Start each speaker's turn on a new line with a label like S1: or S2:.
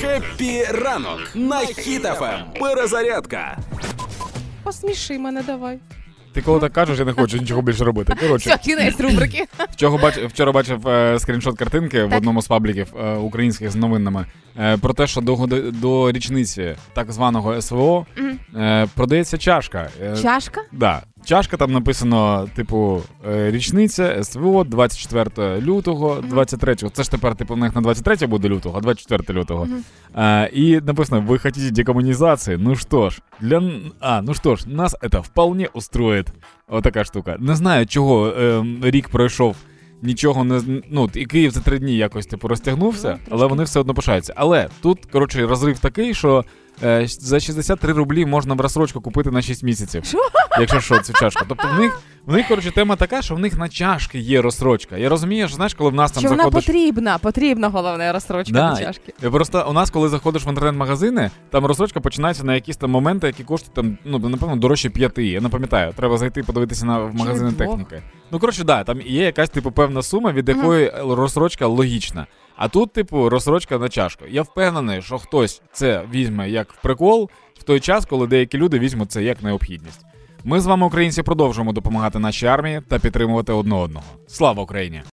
S1: Happy ранок на Хіт FM. Перезарядка.
S2: Посміши мене, давай.
S3: Ти коли так кажеш, я не хочу нічого більше робити. Коротше,
S2: Все, кінець рубрики.
S3: вчора, бач, вчора бачив е, скріншот картинки в одному з пабліків е, українських з новинами е, про те, що до, годи- до річниці так званого СВО е, продається чашка. Е,
S2: Чашка?
S3: Да. Чашка там написано, типу, е, річниця СВО 24 лютого, 23. Це ж тепер, типу, в них на 23 буде лютого, а 24 лютого. А, і написано: ви хотите декомунізації? Ну що ж, для а, ну що ж, нас це вполне устроїть. Отака штука. Не знаю, чого е, рік пройшов. Нічого не ну, і Київ за три дні якось типу розтягнувся,
S2: Ну,
S3: але вони все одно пишаються. Але тут, коротше, розрив такий, що е, за 63 рублі можна в розсрочку купити на 6 місяців.
S2: Що?
S3: Якщо що, цю чашку. Тобто в них, в них, коротше, тема така, що в них на чашки є розсрочка. Я розумію, що знаєш, коли в нас там
S2: Що вона потрібна, потрібна головне розстрочка
S3: Да.
S2: на чашки.
S3: Е, Просто у нас, коли заходиш в інтернет-магазини, там розсрочка починається на якісь там моменти, які коштують там, ну, напевно, дорожче п'яти. Я не пам'ятаю, треба зайти подивитися на в магазини
S2: двох.
S3: техніки. Ну, коротше, да, там є якась типу певна сума, від якої розсрочка логічна. А тут, типу, розсрочка на чашку. Я впевнений, що хтось це візьме як в прикол в той час, коли деякі люди візьмуть це як необхідність. Ми з вами, українці, продовжуємо допомагати нашій армії та підтримувати одне одного. Слава Україні!